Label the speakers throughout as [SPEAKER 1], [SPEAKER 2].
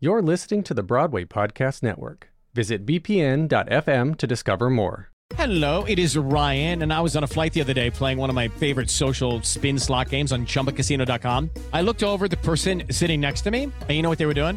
[SPEAKER 1] You're listening to the Broadway Podcast Network. Visit bpn.fm to discover more.
[SPEAKER 2] Hello, it is Ryan, and I was on a flight the other day playing one of my favorite social spin slot games on chumbacasino.com. I looked over the person sitting next to me, and you know what they were doing?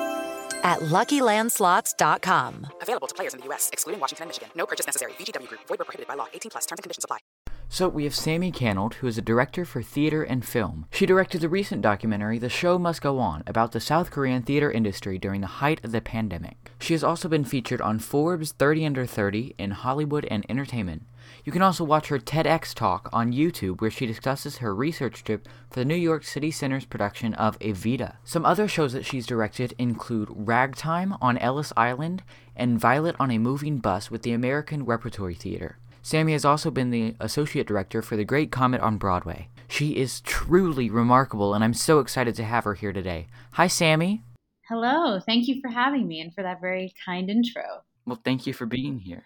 [SPEAKER 3] at LuckyLandSlots.com.
[SPEAKER 4] Available to players in the U.S., excluding Washington and Michigan. No purchase necessary. VGW Group. Void were prohibited by law. 18 plus. Terms and conditions apply.
[SPEAKER 5] So we have Sammi Cannold, who is a director for theater and film. She directed the recent documentary The Show Must Go On about the South Korean theater industry during the height of the pandemic. She has also been featured on Forbes 30 Under 30 in Hollywood and Entertainment. You can also watch her TEDx talk on YouTube where she discusses her research trip for the New York City Center's production of Evita. Some other shows that she's directed include Ragtime on Ellis Island and Violet on a Moving Bus with the American Repertory Theater. Sammi has also been the associate director for The Great Comet on Broadway. She is truly remarkable, and I'm so excited to have her here today. Hi, Sammi.
[SPEAKER 6] Hello. Thank you for having me and for that very kind intro.
[SPEAKER 5] Well, thank you for being here.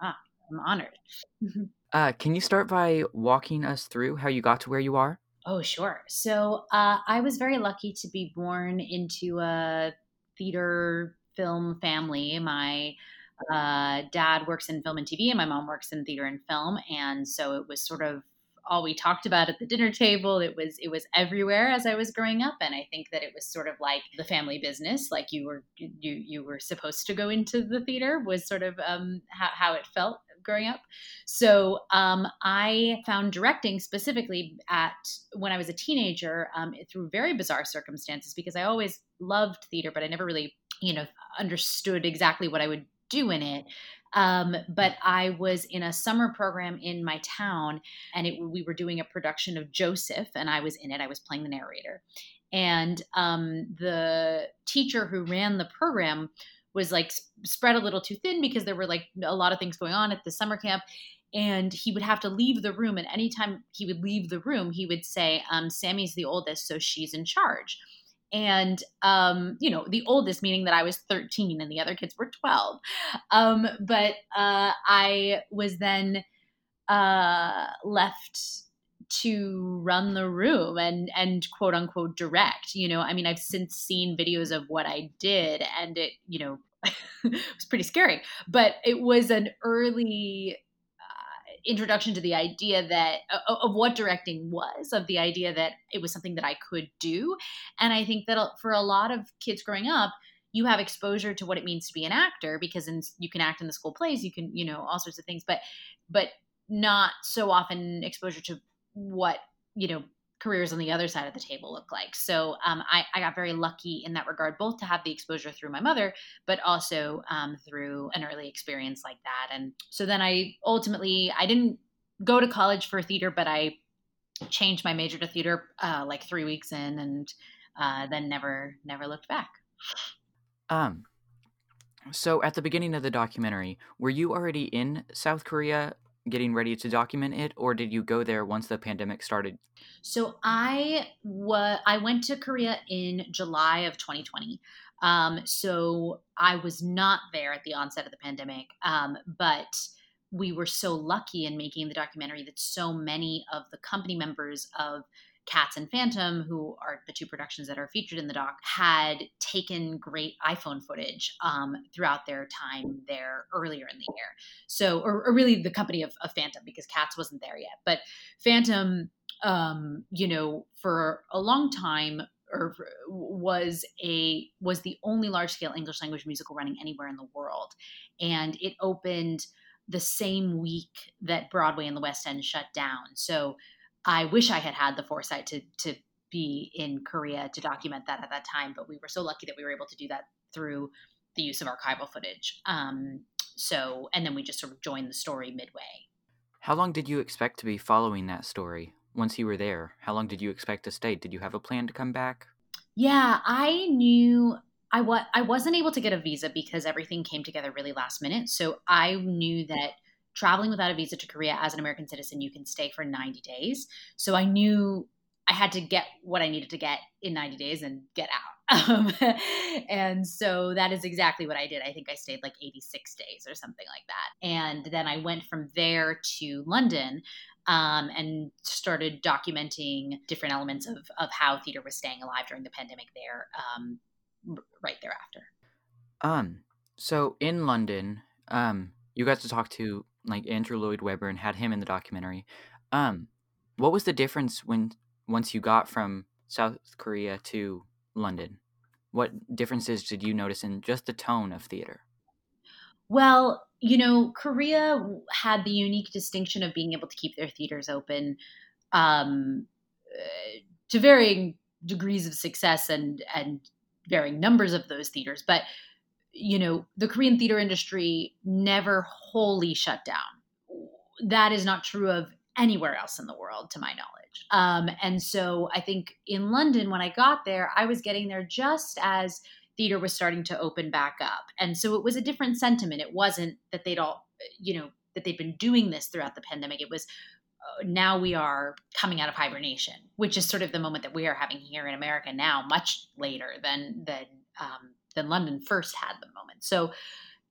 [SPEAKER 6] Ah, I'm honored.
[SPEAKER 5] Uh, can you start by walking us through how you got to where you are?
[SPEAKER 6] Oh, sure. So uh, I was very lucky to be born into a theater film family. My uh, dad works in film and TV, and my mom works in theater and film, and so it was sort of all we talked about at the dinner table. It was it was everywhere as I was growing up, and I think that it was sort of like the family business. Like you were you you were supposed to go into the theater was sort of um, how, how it felt growing up. So um, I found directing specifically at when I was a teenager um, through very bizarre circumstances because I always loved theater, but I never really you know understood exactly what I would do in it. Um, but I was in a summer program in my town, and it, we were doing a production of Joseph, and I was in it. I was playing the narrator, and um, the teacher who ran the program was like spread a little too thin because there were like a lot of things going on at the summer camp and he would have to leave the room and anytime he would leave the room he would say um, sammy's the oldest so she's in charge. And um, you know the oldest meaning that i was 13 and the other kids were 12 um, but uh, i was then uh, left to run the room and and quote unquote direct you know? I mean i've since seen videos of what i did and it you know it was pretty scary. But it was an early uh, introduction to the idea that uh, of what directing was of the idea that it was something that i could do. And i think that for a lot of kids growing up you have exposure to what it means to be an actor because in, you can act in the school plays you can you know all sorts of things. But but not so often exposure to what you know careers on the other side of the table look like. So um, I, I, got very lucky in that regard, both to have the exposure through my mother, but also um, through an early experience like that. And so then I ultimately I didn't go to college for theater, but I changed my major to theater uh, like three weeks in, and uh, then never never looked back.
[SPEAKER 5] Um. So at the beginning of the documentary, were you already in South Korea getting ready to document it or did you go there once the pandemic started?
[SPEAKER 6] So i was i went to korea in july of 2020 um, so i was not there at the onset of the pandemic um, but we were so lucky in making the documentary that so many of the company members of Cats and Phantom, who are the two productions that are featured in the doc, had taken great iPhone footage um, throughout their time there earlier in the year. So, or, or really the company of, of, Phantom, because Cats wasn't there yet. But Phantom, um, you know, for a long time, or was a was the only large scale English language musical running anywhere in the world, and it opened the same week that Broadway and the West End shut down. So I wish I had had the foresight to to be in Korea to document that at that time, but we were so lucky that we were able to do that through the use of archival footage. Um, so, and then we just sort of joined the story midway.
[SPEAKER 5] How long did you expect to be following that story once you were there? How long did you expect to stay? Did you have a plan to come back?
[SPEAKER 6] Yeah, I knew I wa- I wasn't able to get a visa because everything came together really last minute. So I knew that traveling without a visa to Korea as an American citizen, you can stay for 90 days. So I knew I had to get what I needed to get in 90 days and get out. Um, and so that is exactly what I did. I think I stayed like 86 days or something like that. And then I went from there to London um, and started documenting different elements of, of how theater was staying alive during the pandemic there um, right thereafter.
[SPEAKER 5] Um, so in London, um, you got to talk to like Andrew Lloyd Webber and had him in the documentary. Um, what was the difference when once you got from South Korea to London? What differences did you notice in just the tone of theater?
[SPEAKER 6] Well, you know, Korea had the unique distinction of being able to keep their theaters open um, uh, to varying degrees of success and and varying numbers of those theaters. But you know, the Korean theater industry never wholly shut down. That is not true of anywhere else in the world, to my knowledge. Um, and so I think in London, when I got there, I was getting there just as theater was starting to open back up. And so it was a different sentiment. It wasn't that they'd all, you know, that they'd been doing this throughout the pandemic. It was uh, now we are coming out of hibernation, which is sort of the moment that we are having here in America now, much later than than um, than London first had the moment. So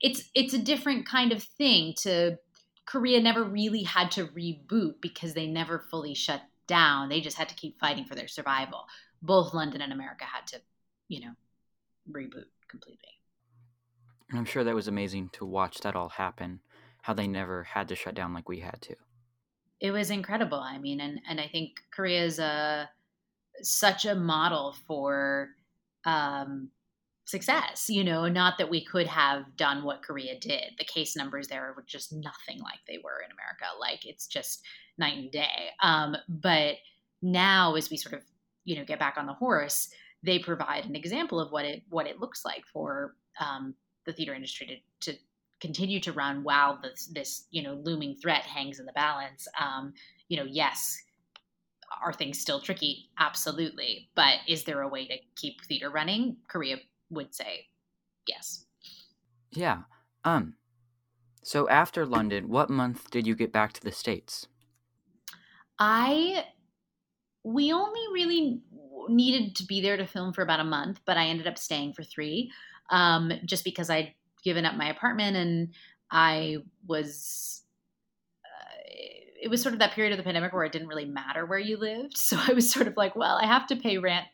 [SPEAKER 6] it's it's a different kind of thing to Korea never really had to reboot because they never fully shut down. They just had to keep fighting for their survival. Both London and America had to, you know, reboot completely.
[SPEAKER 5] And I'm sure that was amazing to watch that all happen, how they never had to shut down like we had to.
[SPEAKER 6] It was incredible. I mean, and, and I think Korea is a such a model for um, success. You know, not that we could have done what Korea did. The case numbers there were just nothing like they were in America. Like it's just night and day. Um, but now, as we sort of you know get back on the horse, they provide an example of what it what it looks like for um, the theater industry to, to continue to run while this this you know looming threat hangs in the balance. Um, you know, yes, are things still tricky? Absolutely. But is there a way to keep theater running? Korea would say yes.
[SPEAKER 5] Yeah. Um so after London, what month did you get back to the states?
[SPEAKER 6] I we only really needed to be there to film for about a month, but I ended up staying for 3 um just because I'd given up my apartment and I was uh, it was sort of that period of the pandemic where it didn't really matter where you lived. So I was sort of like, well, I have to pay rent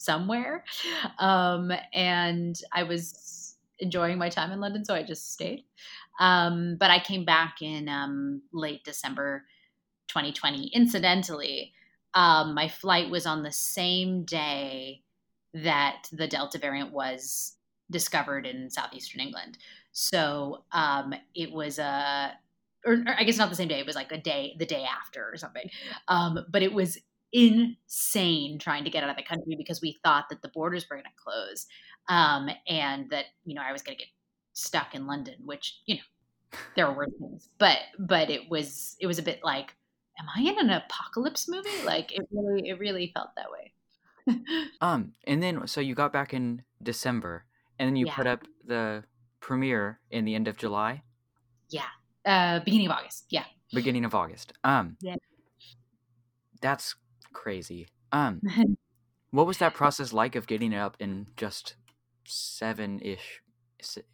[SPEAKER 6] somewhere. Um, and I was enjoying my time in London, so I just stayed. Um, but I came back in um, late December 2020. Incidentally, um, my flight was on the same day that the Delta variant was discovered in southeastern England. So um, it was a, or, or, I guess not the same day. It was like a day, the day after or something. Um, but it was insane trying to get out of the country because we thought that the borders were going to close um, and that you know I was going to get stuck in London, which you know there were worse things, but but it was it was a bit like, am I in an apocalypse movie? Like it really it really felt that way.
[SPEAKER 5] um, and then so you got back in December, and then you yeah. put up the premiere in the end of July.
[SPEAKER 6] Yeah, uh, beginning of August. Yeah,
[SPEAKER 5] beginning of August. Um,
[SPEAKER 6] yeah.
[SPEAKER 5] That's crazy. Um, what was that process like of getting it up in just seven ish,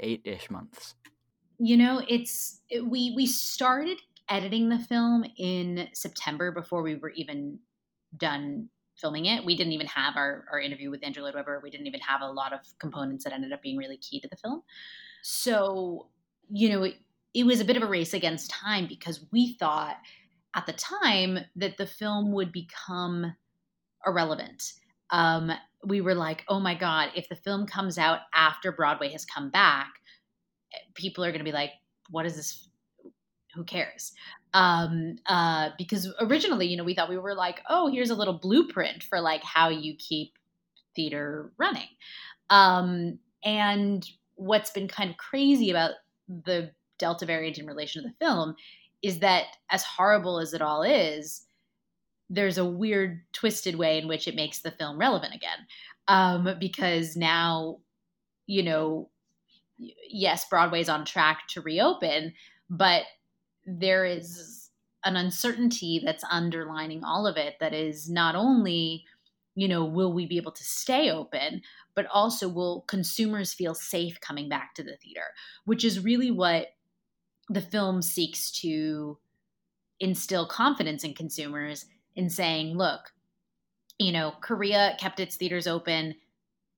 [SPEAKER 5] eight ish months?
[SPEAKER 6] You know, it's it, we we started editing the film in September before we were even done filming it. We didn't even have our, our interview with Andrew Lloyd Webber. We didn't even have a lot of components that ended up being really key to the film. So, you know, it, it was a bit of a race against time because we thought at the time that the film would become irrelevant. Um, we were like, oh my God, if the film comes out after Broadway has come back, people are going to be like, what is this? who cares? Um, uh, because originally, you know, we thought we were like, oh, here's a little blueprint for like how you keep theater running. Um, and what's been kind of crazy about the Delta variant in relation to the film is that as horrible as it all is, there's a weird, twisted way in which it makes the film relevant again. Um, because now, you know, yes, Broadway's on track to reopen, but there is an uncertainty that's underlining all of it that is not only you know will we be able to stay open but also will consumers feel safe coming back to the theater which is really what the film seeks to instill confidence in consumers in saying look you know korea kept its theaters open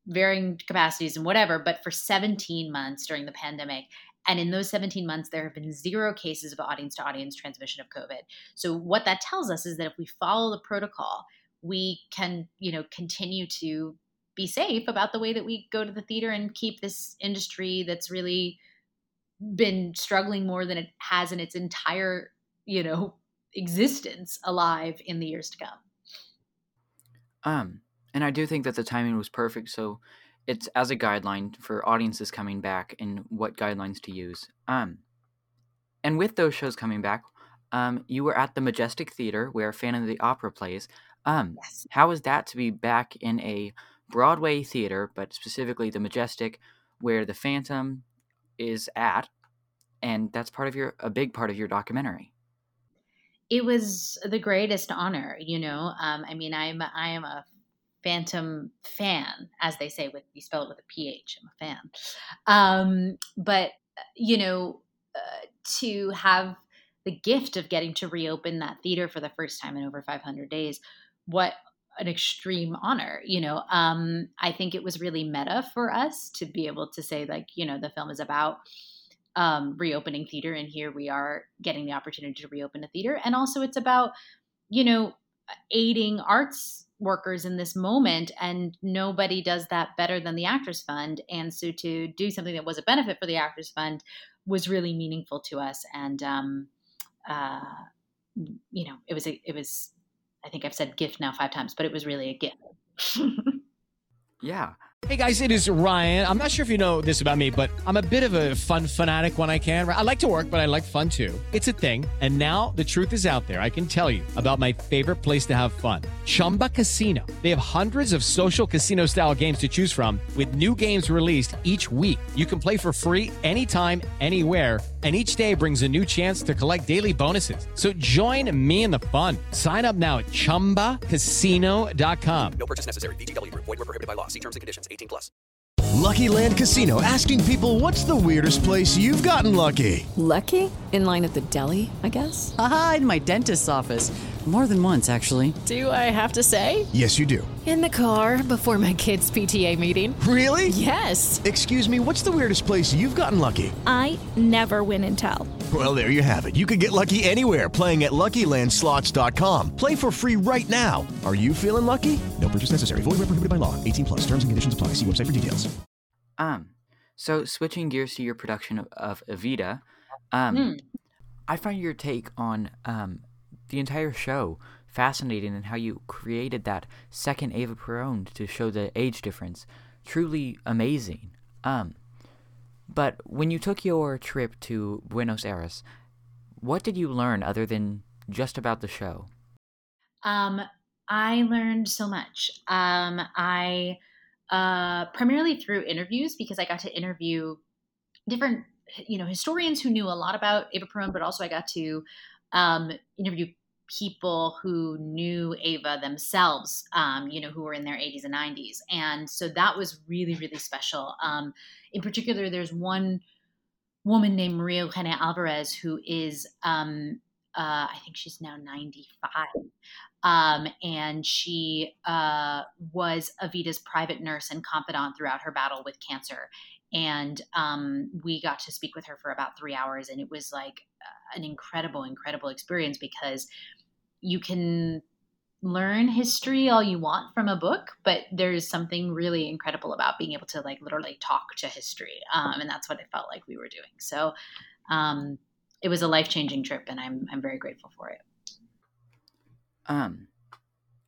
[SPEAKER 6] varying capacities and whatever but for 17 months during the pandemic and in those 17 months, there have been zero cases of audience to audience transmission of COVID. So what that tells us is that if we follow the protocol, we can, you know, continue to be safe about the way that we go to the theater and keep this industry that's really been struggling more than it has in its entire, you know, existence alive in the years to come.
[SPEAKER 5] Um, and I do think that the timing was perfect. So it's as a guideline for audiences coming back and what guidelines to use. Um, and with those shows coming back, um, you were at the Majestic Theater where Phantom of the Opera plays. Um,
[SPEAKER 6] Yes.
[SPEAKER 5] how is that to be back in a Broadway theater, but specifically the Majestic, where the Phantom is at, and that's part of your a big part of your documentary.
[SPEAKER 6] It was the greatest honor, you know. Um, I mean, I'm I am a Phantom fan, as they say, with you spell it with a PH. I'm a fan. Um, but you know, uh, to have the gift of getting to reopen that theater for the first time in over 500 days, what an extreme honor. You know, um, I think it was really meta for us to be able to say, like, you know, the film is about um, reopening theater, and here we are getting the opportunity to reopen a theater, and also it's about, you know, aiding arts workers in this moment and nobody does that better than the actors fund and so to do something that was a benefit for the actors fund was really meaningful to us and um uh you know it was a, it was i think i've said gift now five times but it was really a gift
[SPEAKER 5] Yeah.
[SPEAKER 2] Hey guys, it is Ryan. I'm not sure if you know this about me, but I'm a bit of a fun fanatic when I can. I like to work, but I like fun too. It's a thing. And now the truth is out there. I can tell you about my favorite place to have fun Chumba Casino. They have hundreds of social casino style games to choose from, with new games released each week. You can play for free anytime, anywhere. And each day brings a new chance to collect daily bonuses. So join me in the fun. Sign up now at chumbacasino.com.
[SPEAKER 4] No purchase necessary. VGW Group. Void were prohibited by law. See terms and conditions. 18 plus.
[SPEAKER 7] Lucky Land Casino asking people what's the weirdest place you've gotten lucky?
[SPEAKER 8] Lucky? In line at the deli, I guess?
[SPEAKER 9] Haha, in my dentist's office. More than once, actually.
[SPEAKER 8] Do I have to say?
[SPEAKER 7] Yes, you do.
[SPEAKER 8] In the car before my kids' PTA meeting.
[SPEAKER 7] Really?
[SPEAKER 8] Yes.
[SPEAKER 7] Excuse me, what's the weirdest place you've gotten lucky?
[SPEAKER 10] I never win and tell.
[SPEAKER 7] Well, there you have it. You can get lucky anywhere playing at LuckyLandSlots.com. Play for free right now. Are you feeling lucky? No purchase necessary. Void where prohibited by law. 18 plus. Terms and conditions apply. See website for details.
[SPEAKER 5] Um, so switching gears to your production of, of Evita, um,
[SPEAKER 6] Hmm.
[SPEAKER 5] I find your take on um, the entire show fascinating in how you created that second Eva Perón to show the age difference truly amazing. Um, but when you took your trip to Buenos Aires, what did you learn other than just about the show?
[SPEAKER 6] Um, I learned so much. Um, I uh, primarily through interviews because I got to interview different, you know, historians who knew a lot about Eva Perón, but also I got to um, interview people who knew Eva themselves, um, you know, who were in their 80s and 90s, and so that was really, really special. Um, in particular, there's one woman named Maria Eugenia Alvarez who is, um, uh, I think she's now 95 um, and she uh, was Evita's private nurse and confidant throughout her battle with cancer. And um, we got to speak with her for about three hours, and it was like uh, an incredible, incredible experience because you can learn history all you want from a book, but there's something really incredible about being able to like literally talk to history, um, and that's what it felt like we were doing. So. Um, it was a life changing trip, and I'm I'm very grateful for it.
[SPEAKER 5] Um,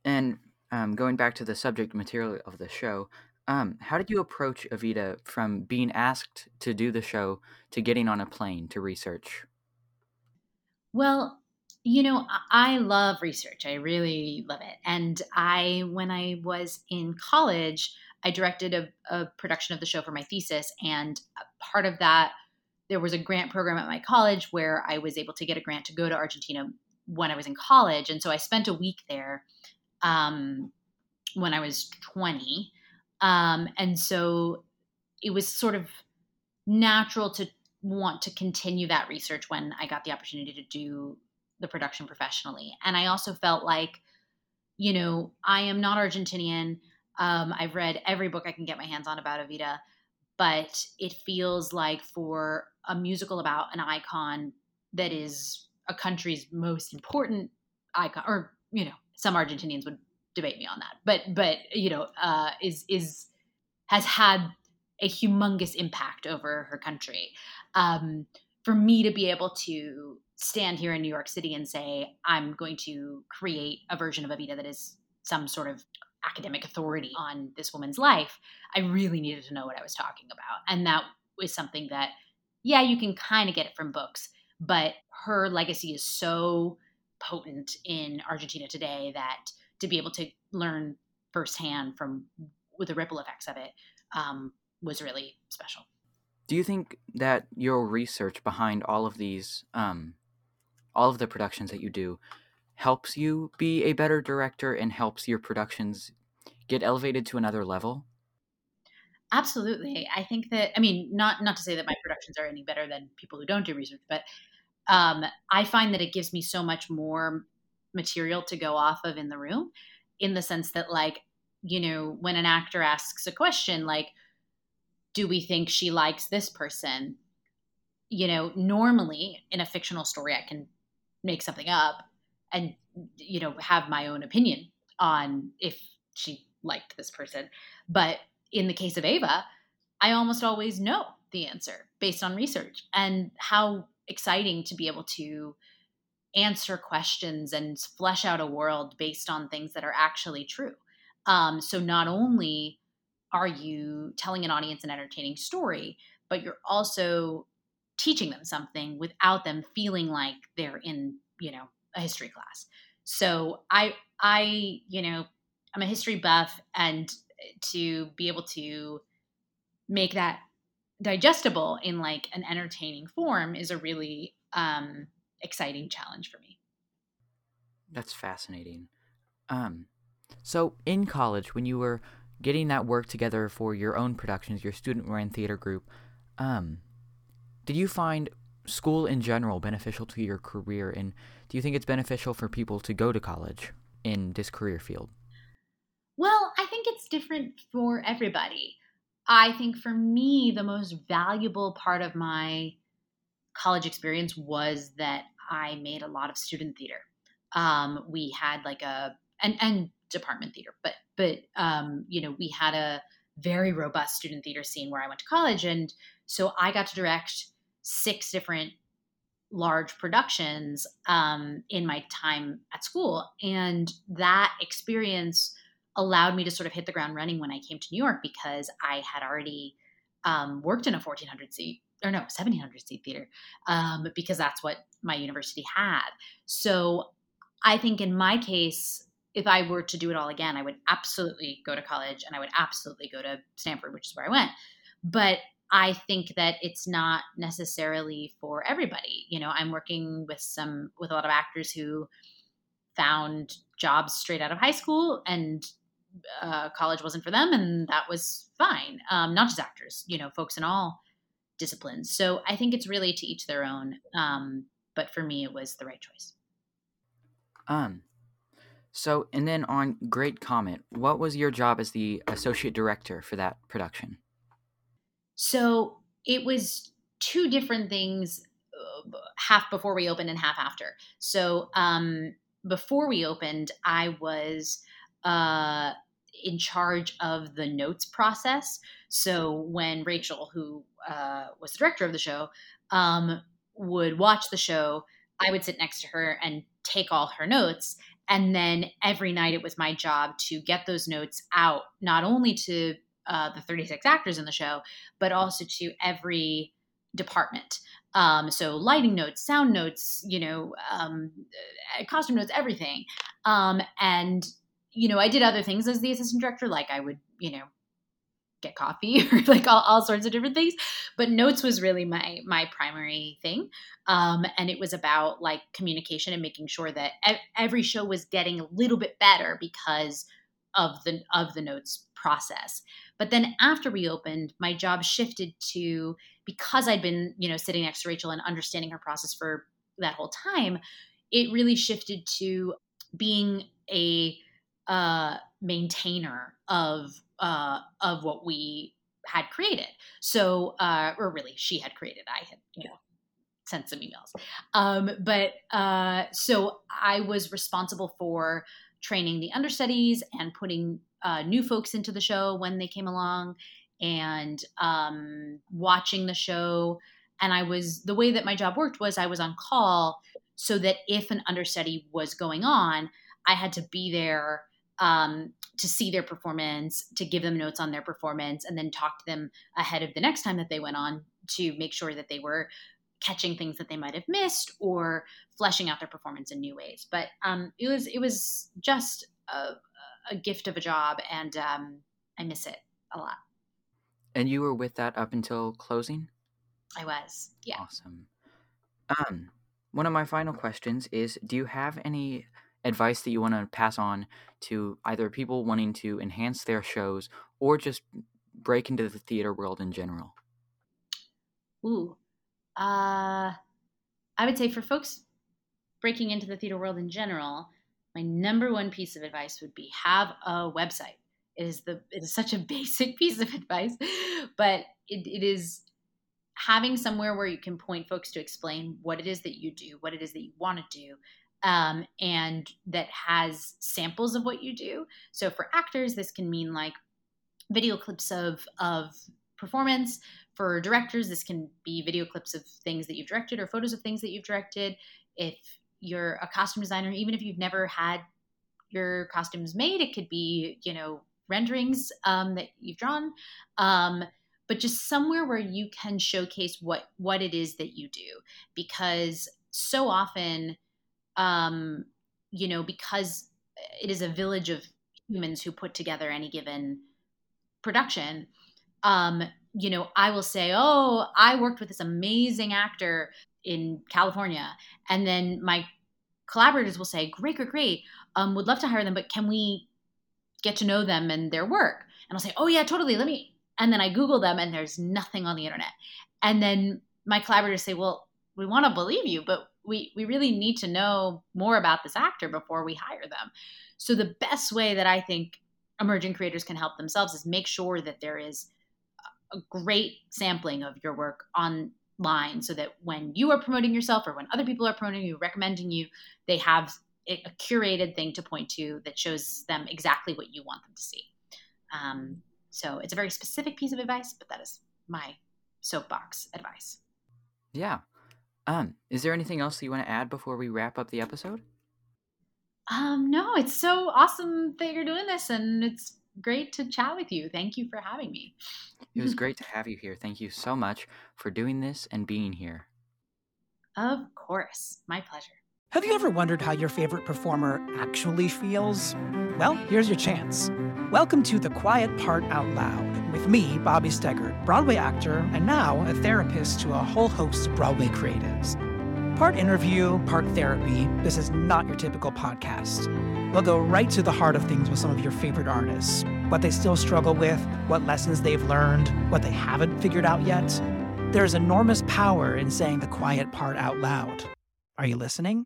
[SPEAKER 5] and um, going back to the subject material of the show, um, how did you approach Evita from being asked to do the show to getting on a plane to research?
[SPEAKER 6] Well, you know, I love research. I really love it. And I, when I was in college, I directed a, a production of the show for my thesis. And part of that, there was a grant program at my college where I was able to get a grant to go to Argentina when I was in college. And so I spent a week there um, when I was 20. Um, and so it was sort of natural to want to continue that research when I got the opportunity to do the production professionally. And I also felt like, you know, I am not Argentinian. Um, I've read every book I can get my hands on about Evita, but it feels like for a musical about an icon that is a country's most important icon, or you know, some Argentinians would debate me on that, but but you know, uh, is is has had a humongous impact over her country. Um, for me to be able to stand here in New York City and say, I'm going to create a version of Evita that is some sort of academic authority on this woman's life, I really needed to know what I was talking about. And that was something that, yeah, you can kind of get it from books, but her legacy is so potent in Argentina today that to be able to learn firsthand from with the ripple effects of it um, was really special.
[SPEAKER 5] Do you think that your research behind all of these, um, all of the productions that you do, helps you be a better director and helps your productions get elevated to another level?
[SPEAKER 6] Absolutely. I think that I mean not not to say that my productions are any better than people who don't do research, but um, I find that it gives me so much more material to go off of in the room, in the sense that like you know when an actor asks a question like do we think she likes this person? You know, normally in a fictional story, I can make something up and, you know, have my own opinion on if she liked this person. But in the case of Eva, I almost always know the answer based on research and how exciting to be able to answer questions and flesh out a world based on things that are actually true. Um, so not only are you telling an audience an entertaining story, but you're also teaching them something without them feeling like they're in, you know, a history class. So I I, you know, I'm a history buff and to be able to make that digestible in like an entertaining form is a really um exciting challenge for me.
[SPEAKER 5] That's fascinating. Um so in college when you were getting that work together for your own productions, your student run theater group, um, did you find school in general beneficial to your career? And do you think it's beneficial for people to go to college in this career field?
[SPEAKER 6] Well, I think it's different for everybody. I think for me, the most valuable part of my college experience was that I made a lot of student theater. Um, we had like a and and department theater, but but um, you know we had a very robust student theater scene where I went to college, and so I got to direct six different large productions um, in my time at school, and that experience allowed me to sort of hit the ground running when I came to New York because I had already um, worked in a 1400 seat or no 1700 seat theater um, because that's what my university had. So I think in my case, if I were to do it all again, I would absolutely go to college and I would absolutely go to Stanford, which is where I went. But I think that it's not necessarily for everybody. You know, I'm working with some with a lot of actors who found jobs straight out of high school and uh, college wasn't for them, and that was fine. Um, not just actors, you know, folks in all disciplines. So I think it's really to each their own. Um, but for me, it was the right choice.
[SPEAKER 5] Um, so, and then on Great Comet, what was your job as the associate director for that production?
[SPEAKER 6] So, it was two different things uh, half before we opened and half after. So, um, before we opened, I was uh, in charge of the notes process. So, when Rachel, who uh, was the director of the show, um, would watch the show. I would sit next to her and take all her notes. And then every night it was my job to get those notes out, not only to uh, the 36 actors in the show, but also to every department. Um, so lighting notes, sound notes, you know, um, uh, costume notes, everything. Um, and you know, I did other things as the assistant director, like I would, you know, get coffee or like all, all sorts of different things. But notes was really my my primary thing, um, and it was about like communication and making sure that every show was getting a little bit better because of the of the notes process. But then after we opened, my job shifted to because I'd been, you know, sitting next to Rachel and understanding her process for that whole time, it really shifted to being a uh, maintainer of uh, of what we had created. So, uh, or really, she had created. I had, you know, sent some emails. Um, but uh, so I was responsible for training the understudies and putting uh, new folks into the show when they came along and um, watching the show. And I was the way that my job worked was I was on call so that if an understudy was going on, I had to be there um, to see their performance, to give them notes on their performance, and then talk to them ahead of the next time that they went on to make sure that they were catching things that they might have missed or fleshing out their performance in new ways. But um, it was it was just a, a gift of a job, and um, I miss it a lot.
[SPEAKER 5] And you were with that up until closing?
[SPEAKER 6] I was, yeah.
[SPEAKER 5] Awesome. Um, one of my final questions is Do you have any advice that you want to pass on to either people wanting to enhance their shows or just break into the theater world in general?
[SPEAKER 6] Ooh. Uh, I would say for folks breaking into the theater world in general, my number one piece of advice would be have a website. It is the it is such a basic piece of advice, but it, it is having somewhere where you can point folks to explain what it is that you do, what it is that you want to do, um, and that has samples of what you do. So for actors, this can mean like video clips of of performance. For directors, this can be video clips of things that you've directed or photos of things that you've directed. If you're a costume designer, even if you've never had your costumes made, it could be you know renderings um, that you've drawn, um, but just somewhere where you can showcase what what it is that you do. Because so often, um, you know, because it is a village of humans who put together any given production. Um, you know, I will say, "Oh, I worked with this amazing actor in California," and then my collaborators will say, "Great, great, great. Um, would love to hire them, but can we get to know them and their work. And I'll say, oh, yeah, totally. Let me. And then I Google them and there's nothing on the internet. And then my collaborators say, well, we want to believe you, but we, we really need to know more about this actor before we hire them. So the best way that I think emerging creators can help themselves is make sure that there is a great sampling of your work online so that when you are promoting yourself or when other people are promoting you, recommending you, they have a curated thing to point to that shows them exactly what you want them to see. Um, so it's a very specific piece of advice, but that is my soapbox advice.
[SPEAKER 5] Yeah. Um, is there anything else that you want to add before we wrap up the episode?
[SPEAKER 6] Um, no, it's so awesome that you're doing this and it's great to chat with you. Thank you for having me.
[SPEAKER 5] it was great to have you here. Thank you so much for doing this and being here.
[SPEAKER 6] Of course. My pleasure.
[SPEAKER 11] Have you ever wondered how your favorite performer actually feels? Well, here's your chance. Welcome to The Quiet Part Out Loud with me, Bobby Steggert, Broadway actor and now a therapist to a whole host of Broadway creatives. Part interview, part therapy, this is not your typical podcast. We'll go right to the heart of things with some of your favorite artists what they still struggle with, what lessons they've learned, what they haven't figured out yet. There's enormous power in saying the quiet part out loud. Are you listening?